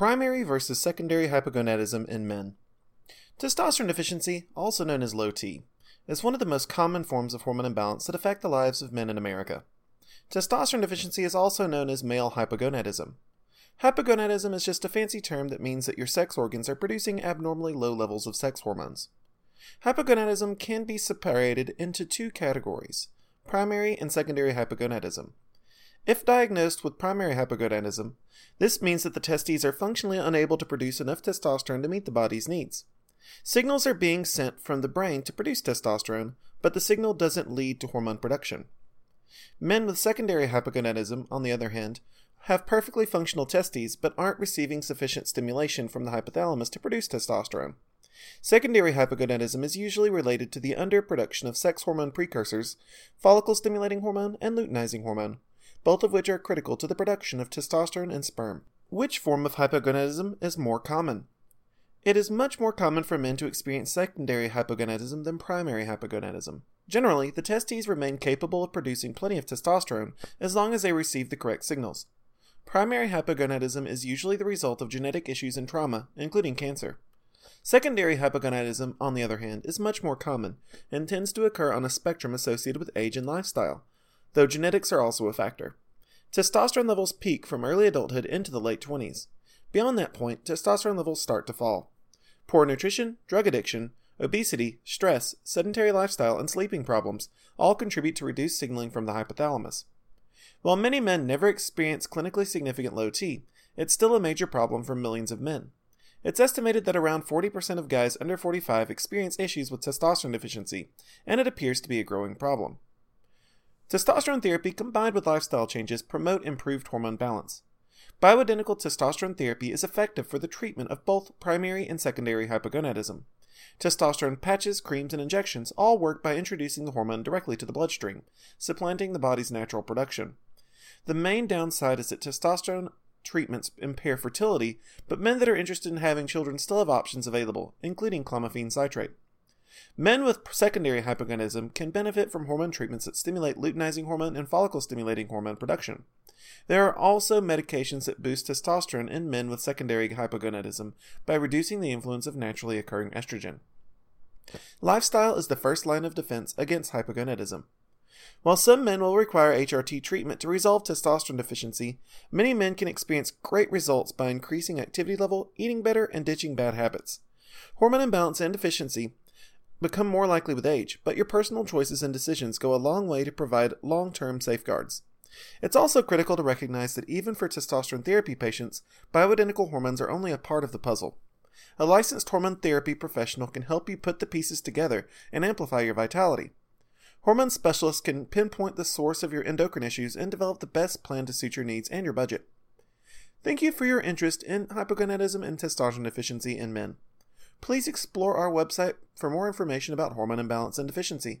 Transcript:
Primary versus secondary hypogonadism in men. Testosterone deficiency, also known as low T, is one of the most common forms of hormone imbalance that affect the lives of men in America. Testosterone deficiency is also known as male hypogonadism. Hypogonadism is just a fancy term that means that your sex organs are producing abnormally low levels of sex hormones. Hypogonadism can be separated into two categories primary and secondary hypogonadism. If diagnosed with primary hypogonadism, this means that the testes are functionally unable to produce enough testosterone to meet the body's needs. Signals are being sent from the brain to produce testosterone, but the signal doesn't lead to hormone production. Men with secondary hypogonadism, on the other hand, have perfectly functional testes but aren't receiving sufficient stimulation from the hypothalamus to produce testosterone. Secondary hypogonadism is usually related to the underproduction of sex hormone precursors, follicle stimulating hormone, and luteinizing hormone, both of which are critical to the production of testosterone and sperm. Which form of hypogonadism is more common? It is much more common for men to experience secondary hypogonadism than primary hypogonadism. Generally, the testes remain capable of producing plenty of testosterone as long as they receive the correct signals. Primary hypogonadism is usually the result of genetic issues and trauma, including cancer. Secondary hypogonadism, on the other hand, is much more common and tends to occur on a spectrum associated with age and lifestyle, though genetics are also a factor. Testosterone levels peak from early adulthood into the late 20s. Beyond that point, testosterone levels start to fall. Poor nutrition, drug addiction, obesity, stress, sedentary lifestyle, and sleeping problems all contribute to reduced signaling from the hypothalamus. While many men never experience clinically significant low T, it's still a major problem for millions of men. It's estimated that around 40% of guys under 45 experience issues with testosterone deficiency, and it appears to be a growing problem. Testosterone therapy combined with lifestyle changes promote improved hormone balance. Bioidentical testosterone therapy is effective for the treatment of both primary and secondary hypogonadism. Testosterone patches, creams, and injections all work by introducing the hormone directly to the bloodstream, supplanting the body's natural production. The main downside is that testosterone treatments impair fertility, but men that are interested in having children still have options available, including clomiphene citrate. Men with secondary hypogonadism can benefit from hormone treatments that stimulate luteinizing hormone and follicle stimulating hormone production. There are also medications that boost testosterone in men with secondary hypogonadism by reducing the influence of naturally occurring estrogen. Lifestyle is the first line of defense against hypogonadism. While some men will require HRT treatment to resolve testosterone deficiency, many men can experience great results by increasing activity level, eating better, and ditching bad habits. Hormone imbalance and deficiency become more likely with age, but your personal choices and decisions go a long way to provide long term safeguards. It's also critical to recognize that even for testosterone therapy patients, bioidentical hormones are only a part of the puzzle. A licensed hormone therapy professional can help you put the pieces together and amplify your vitality. Hormone specialists can pinpoint the source of your endocrine issues and develop the best plan to suit your needs and your budget. Thank you for your interest in hypogonadism and testosterone deficiency in men please explore our website for more information about hormone imbalance and deficiency.